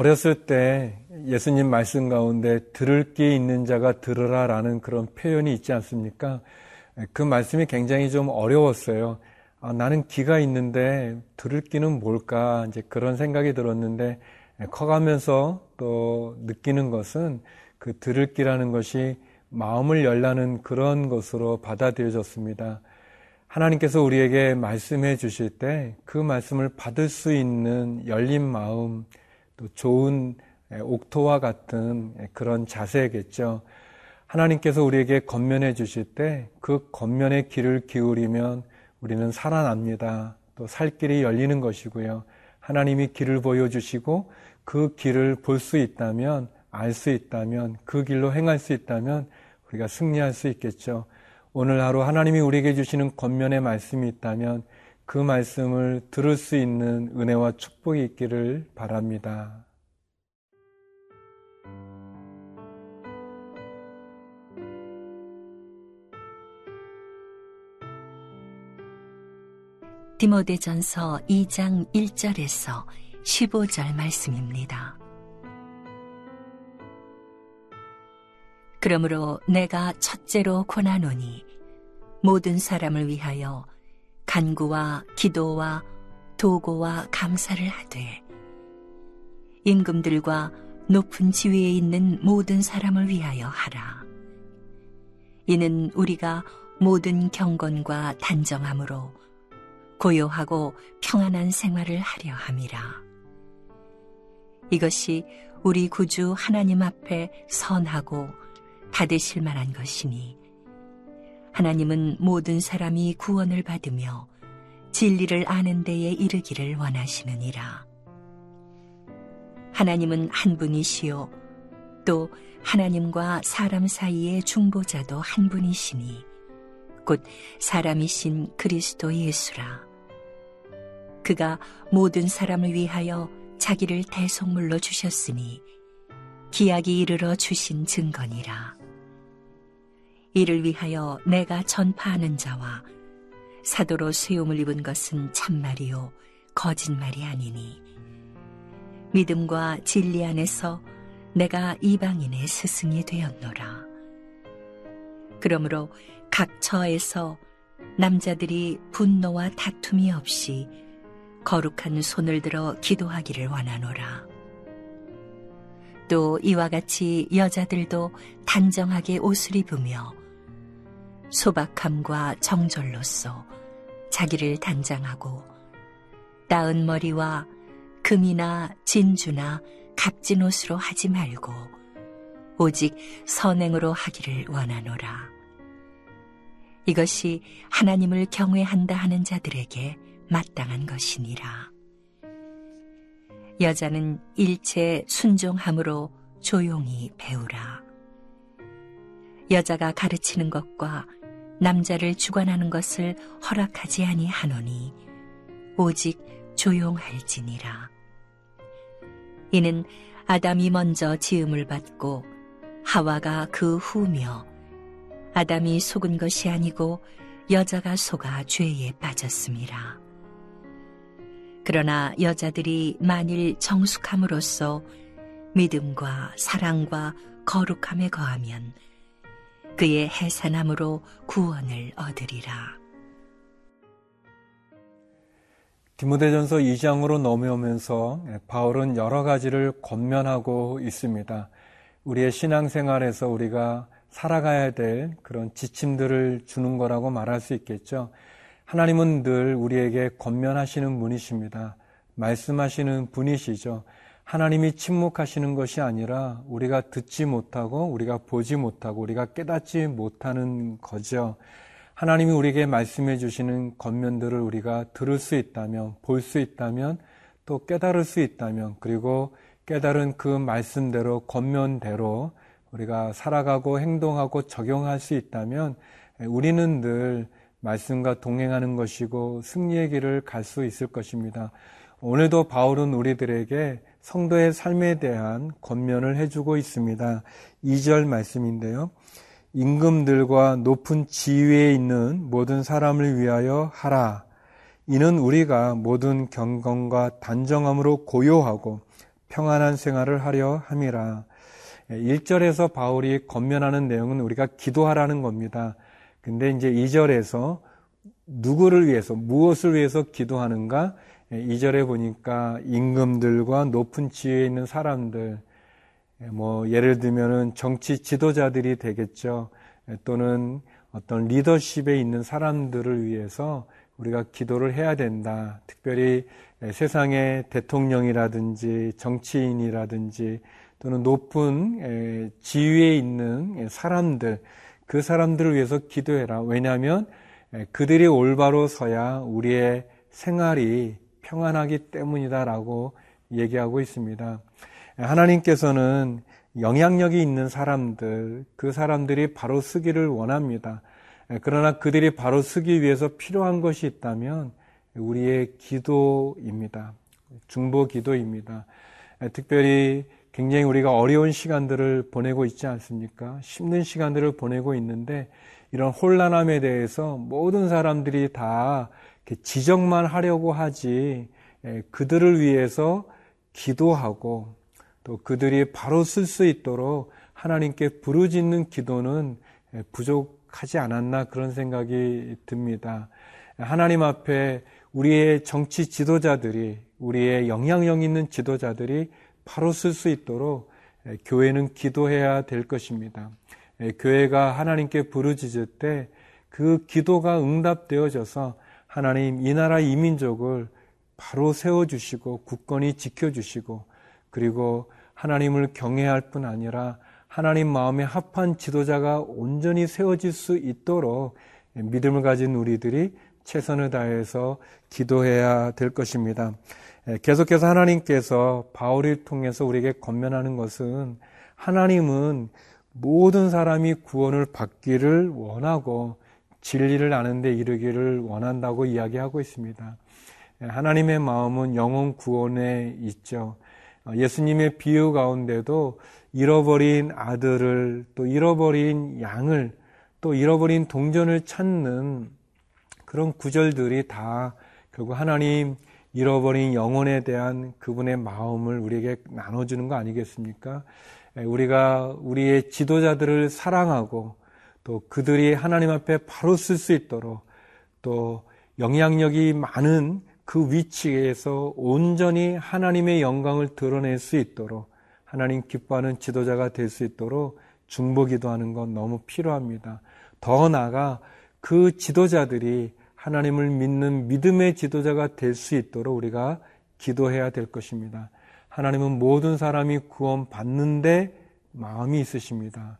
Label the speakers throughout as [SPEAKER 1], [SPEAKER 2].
[SPEAKER 1] 어렸을 때 예수님 말씀 가운데 들을 게 있는 자가 들으라 라는 그런 표현이 있지 않습니까? 그 말씀이 굉장히 좀 어려웠어요. 아, 나는 귀가 있는데 들을 귀는 뭘까? 이제 그런 생각이 들었는데 커가면서 또 느끼는 것은 그 들을 귀라는 것이 마음을 열라는 그런 것으로 받아들여졌습니다. 하나님께서 우리에게 말씀해 주실 때 그 말씀을 받을 수 있는 열린 마음, 또 좋은 옥토와 같은 그런 자세겠죠. 하나님께서 우리에게 겉면해 주실 때그 겉면의 귀를 기울이면 우리는 살아납니다. 또 살 길이 열리는 것이고요. 하나님이 길을 보여주시고 그 길을 볼 수 있다면, 알 수 있다면, 그 길로 행할 수 있다면 우리가 승리할 수 있겠죠. 오늘 하루 하나님이 우리에게 주시는 겉면의 말씀이 있다면 그 말씀을 들을 수 있는 은혜와 축복이 있기를 바랍니다.
[SPEAKER 2] 디모데전서 2장 1절에서 15절 말씀입니다. 그러므로 내가 첫째로 권하노니 모든 사람을 위하여 간구와 기도와 도고와 감사를 하되 임금들과 높은 지위에 있는 모든 사람을 위하여 하라. 이는 우리가 모든 경건과 단정함으로 고요하고 평안한 생활을 하려 함이라. 이것이 우리 구주 하나님 앞에 선하고 받으실 만한 것이니 하나님은 모든 사람이 구원을 받으며 진리를 아는 데에 이르기를 원하시느니라. 하나님은 한 분이시요 또 하나님과 사람 사이의 중보자도 한 분이시니 곧 사람이신 그리스도 예수라. 그가 모든 사람을 위하여 자기를 대속물로 주셨으니 기약이 이르러 주신 증거니라. 이를 위하여 내가 전파하는 자와 사도로 수용을 입은 것은 참말이요 거짓말이 아니니 믿음과 진리 안에서 내가 이방인의 스승이 되었노라. 그러므로 각 처에서 남자들이 분노와 다툼이 없이 거룩한 손을 들어 기도하기를 원하노라. 또 이와 같이 여자들도 단정하게 옷을 입으며 소박함과 정절로서 자기를 단장하고 따은 머리와 금이나 진주나 값진 옷으로 하지 말고 오직 선행으로 하기를 원하노라. 이것이 하나님을 경외한다 하는 자들에게 마땅한 것이니라. 여자는 일체 순종함으로 조용히 배우라. 여자가 가르치는 것과 남자를 주관하는 것을 허락하지 아니하노니 오직 조용할지니라. 이는 아담이 먼저 지음을 받고 하와가 그 후며 아담이 속은 것이 아니고 여자가 속아 죄에 빠졌습니다. 그러나 여자들이 만일 정숙함으로써 믿음과 사랑과 거룩함에 거하면 그의 해산함으로 구원을 얻으리라.
[SPEAKER 1] 디모데전서 2장으로 넘어오면서 바울은 여러 가지를 권면하고 있습니다. 우리의 신앙생활에서 우리가 살아가야 될 그런 지침들을 주는 거라고 말할 수 있겠죠. 하나님은 늘 우리에게 권면하시는 분이십니다. 말씀하시는 분이시죠. 하나님이 침묵하시는 것이 아니라 우리가 듣지 못하고 우리가 보지 못하고 우리가 깨닫지 못하는 거죠. 하나님이 우리에게 말씀해 주시는 겉면들을 우리가 들을 수 있다면, 볼 수 있다면, 또 깨달을 수 있다면, 그리고 깨달은 그 말씀대로, 겉면대로 우리가 살아가고 행동하고 적용할 수 있다면, 우리는 늘 말씀과 동행하는 것이고 승리의 길을 갈 수 있을 것입니다. 오늘도 바울은 우리들에게 성도의 삶에 대한 권면을 해주고 있습니다. 2절 말씀인데요. 임금들과 높은 지위에 있는 모든 사람을 위하여 하라. 이는 우리가 모든 경건과 단정함으로 고요하고 평안한 생활을 하려 함이라. 1절에서 바울이 건면하는 내용은 우리가 기도하라는 겁니다. 근데 이제 2절에서 누구를 위해서, 무엇을 위해서 기도하는가? 2절에 보니까 임금들과 높은 지위에 있는 사람들, 뭐, 예를 들면은 정치 지도자들이 되겠죠. 또는 어떤 리더십에 있는 사람들을 위해서 우리가 기도를 해야 된다. 특별히 세상의 대통령이라든지 정치인이라든지 또는 높은 지위에 있는 사람들, 그 사람들을 위해서 기도해라. 왜냐하면 그들이 올바로 서야 우리의 생활이 평안하기 때문이다라고 얘기하고 있습니다. 하나님께서는 영향력이 있는 사람들, 그 사람들이 바로 쓰기를 원합니다. 그러나 그들이 바로 쓰기 위해서 필요한 것이 있다면 우리의 기도입니다. 중보 기도입니다. 특별히 굉장히 우리가 어려운 시간들을 보내고 있지 않습니까? 힘든 시간들을 보내고 있는데 이런 혼란함에 대해서 모든 사람들이 다 지적만 하려고 하지 그들을 위해서 기도하고 또 그들이 바로 쓸 수 있도록 하나님께 부르짖는 기도는 부족하지 않았나 그런 생각이 듭니다. 하나님 앞에 우리의 정치 지도자들이 우리의 영향력 있는 지도자들이 바로 쓸 수 있도록 교회는 기도해야 될 것입니다. 교회가 하나님께 부르짖을 때 그 기도가 응답되어져서 하나님 이 나라 이민족을 바로 세워주시고 굳건히 지켜주시고 그리고 하나님을 경외할 뿐 아니라 하나님 마음에 합한 지도자가 온전히 세워질 수 있도록 믿음을 가진 우리들이 최선을 다해서 기도해야 될 것입니다. 계속해서 하나님께서 바울을 통해서 우리에게 건면하는 것은 하나님은 모든 사람이 구원을 받기를 원하고 진리를 아는데 이르기를 원한다고 이야기하고 있습니다. 하나님의 마음은 영혼 구원에 있죠. 예수님의 비유 가운데도 잃어버린 아들을 또 잃어버린 양을 또 잃어버린 동전을 찾는 그런 구절들이 다 결국 하나님 잃어버린 영혼에 대한 그분의 마음을 우리에게 나눠주는 거 아니겠습니까? 우리가 우리의 지도자들을 사랑하고 또 그들이 하나님 앞에 바로 쓸 수 있도록 또 영향력이 많은 그 위치에서 온전히 하나님의 영광을 드러낼 수 있도록 하나님 기뻐하는 지도자가 될 수 있도록 중보기도 하는 건 너무 필요합니다. 더 나아가 그 지도자들이 하나님을 믿는 믿음의 지도자가 될 수 있도록 우리가 기도해야 될 것입니다. 하나님은 모든 사람이 구원받는데 마음이 있으십니다.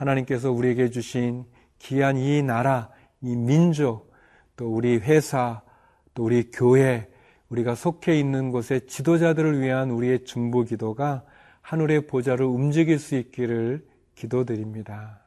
[SPEAKER 1] 하나님께서 우리에게 주신 귀한 이 나라, 이 민족, 또 우리 회사, 또 우리 교회, 우리가 속해 있는 곳의 지도자들을 위한 우리의 중보 기도가 하늘의 보좌를 움직일 수 있기를 기도드립니다.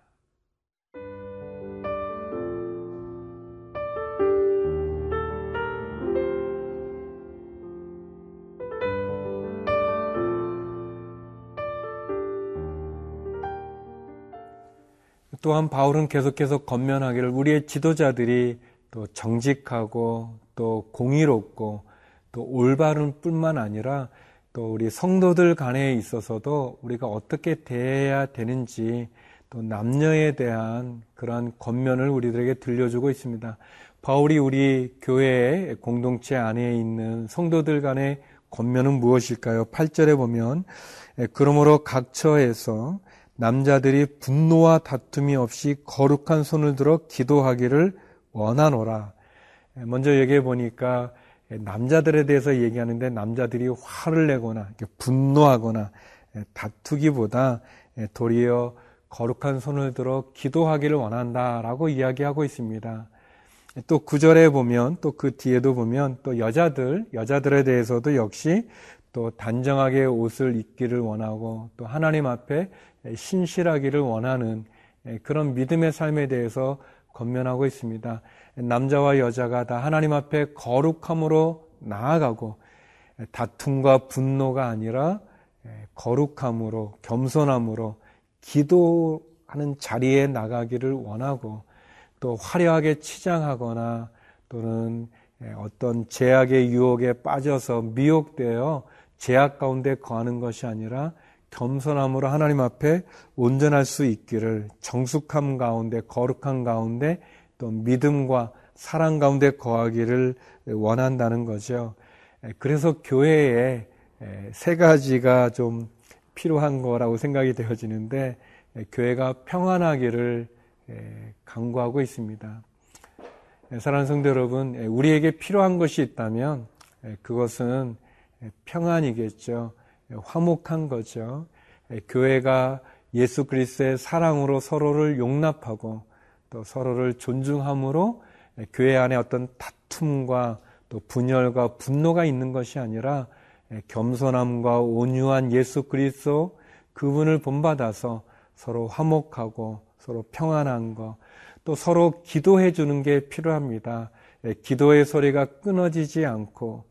[SPEAKER 1] 또한 바울은 계속해서 건면하기를 우리의 지도자들이 또 정직하고 또 공의롭고 또 올바른 뿐만 아니라 또 우리 성도들 간에 있어서도 우리가 어떻게 대해야 되는지 또 남녀에 대한 그러한 권면을 우리들에게 들려주고 있습니다. 바울이 우리 교회의 공동체 안에 있는 성도들 간의 권면은 무엇일까요? 8절에 보면 그러므로 각처에서 남자들이 분노와 다툼이 없이 거룩한 손을 들어 기도하기를 원하노라. 먼저 얘기해 보니까 남자들에 대해서 얘기하는데 남자들이 화를 내거나 분노하거나 다투기보다 도리어 거룩한 손을 들어 기도하기를 원한다라고 이야기하고 있습니다. 또 구절에 보면 또 그 뒤에도 보면 또 여자들, 여자들에 대해서도 역시 또 단정하게 옷을 입기를 원하고 또 하나님 앞에 신실하기를 원하는 그런 믿음의 삶에 대해서 건면하고 있습니다. 남자와 여자가 다 하나님 앞에 거룩함으로 나아가고 다툼과 분노가 아니라 거룩함으로 겸손함으로 기도하는 자리에 나가기를 원하고 또 화려하게 치장하거나 또는 어떤 제약의 유혹에 빠져서 미혹되어 제약 가운데 거하는 것이 아니라 겸손함으로 하나님 앞에 온전할 수 있기를 정숙함 가운데 거룩한 가운데 또 믿음과 사랑 가운데 거하기를 원한다는 거죠. 그래서 교회에 세 가지가 좀 필요한 거라고 생각이 되어지는데 교회가 평안하기를 강구하고 있습니다. 사랑하는 성도 여러분, 우리에게 필요한 것이 있다면 그것은 평안이겠죠. 화목한 거죠. 교회가 예수 그리스도의 사랑으로 서로를 용납하고 또 서로를 존중함으로 교회 안에 어떤 다툼과 또 분열과 분노가 있는 것이 아니라 겸손함과 온유한 예수 그리스도 그분을 본받아서 서로 화목하고 서로 평안한 것, 또 서로 기도해 주는 게 필요합니다. 기도의 소리가 끊어지지 않고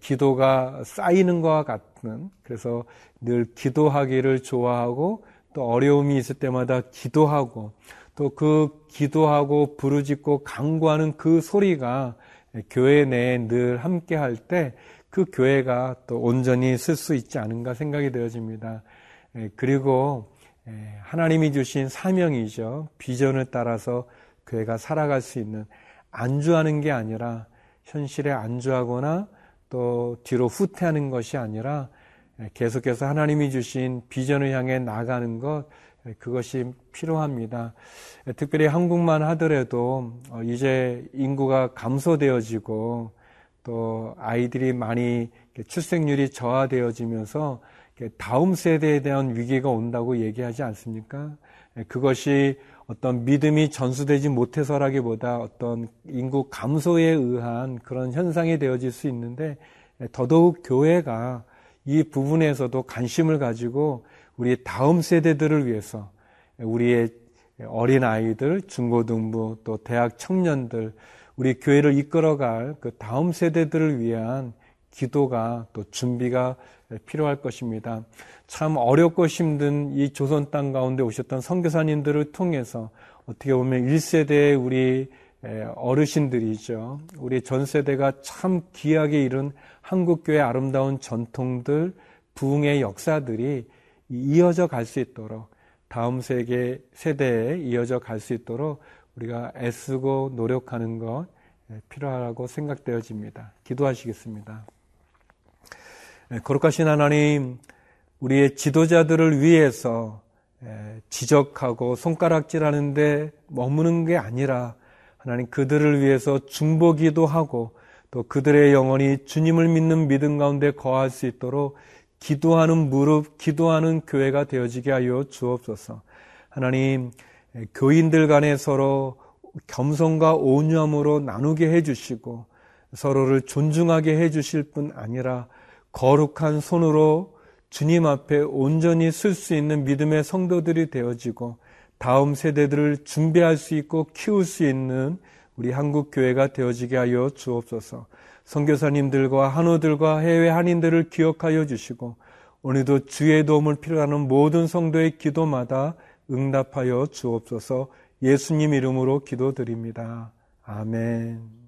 [SPEAKER 1] 기도가 쌓이는 것과 같은 그래서 늘 기도하기를 좋아하고 또 어려움이 있을 때마다 기도하고 또 그 기도하고 부르짖고 강구하는 그 소리가 교회 내에 늘 함께 할 때 그 교회가 또 온전히 쓸 수 있지 않은가 생각이 되어집니다. 그리고 하나님이 주신 사명이죠. 비전을 따라서 교회가 살아갈 수 있는 안주하는 게 아니라 현실에 안주하거나 또 뒤로 후퇴하는 것이 아니라 계속해서 하나님이 주신 비전을 향해 나가는 것 그것이 필요합니다. 특별히 한국만 하더라도 어, 이제 인구가 감소되어지고 또 아이들이 많이 출생률이 저하되어지면서 다음 세대에 대한 위기가 온다고 얘기하지 않습니까? 그것이 어떤 믿음이 전수되지 못해서라기보다 어떤 인구 감소에 의한 그런 현상이 되어질 수 있는데 더더욱 교회가 이 부분에서도 관심을 가지고 우리 다음 세대들을 위해서 우리의 어린 아이들, 중고등부 또 대학 청년들 우리 교회를 이끌어갈 그 다음 세대들을 위한 기도가 또 준비가 필요할 것입니다. 참 어렵고 힘든 이 조선 땅 가운데 오셨던 선교사님들을 통해서 어떻게 보면 1세대의 우리 어르신들이죠. 우리 전 세대가 참 귀하게 이룬 한국교회 아름다운 전통들, 부흥의 역사들이 이어져 갈 수 있도록 다음 세계 세대에 이어져 갈 수 있도록 우리가 애쓰고 노력하는 것 필요하다고 생각되어집니다. 기도하시겠습니다. 거룩하신 하나님, 우리의 지도자들을 위해서 지적하고 손가락질하는데 머무는 게 아니라 하나님 그들을 위해서 중보기도 하고 또 그들의 영혼이 주님을 믿는 믿음 가운데 거할 수 있도록 기도하는 무릎, 기도하는 교회가 되어지게 하여 주옵소서. 하나님, 교인들 간에 서로 겸손과 온유함으로 나누게 해주시고 서로를 존중하게 해주실 뿐 아니라 거룩한 손으로 주님 앞에 온전히 쓸 수 있는 믿음의 성도들이 되어지고 다음 세대들을 준비할 수 있고 키울 수 있는 우리 한국 교회가 되어지게 하여 주옵소서. 선교사님들과 한우들과 해외 한인들을 기억하여 주시고 오늘도 주의 도움을 필요하는 모든 성도의 기도마다 응답하여 주옵소서. 예수님 이름으로 기도드립니다. 아멘.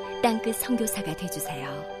[SPEAKER 2] 땅끝 성교사가 되주세요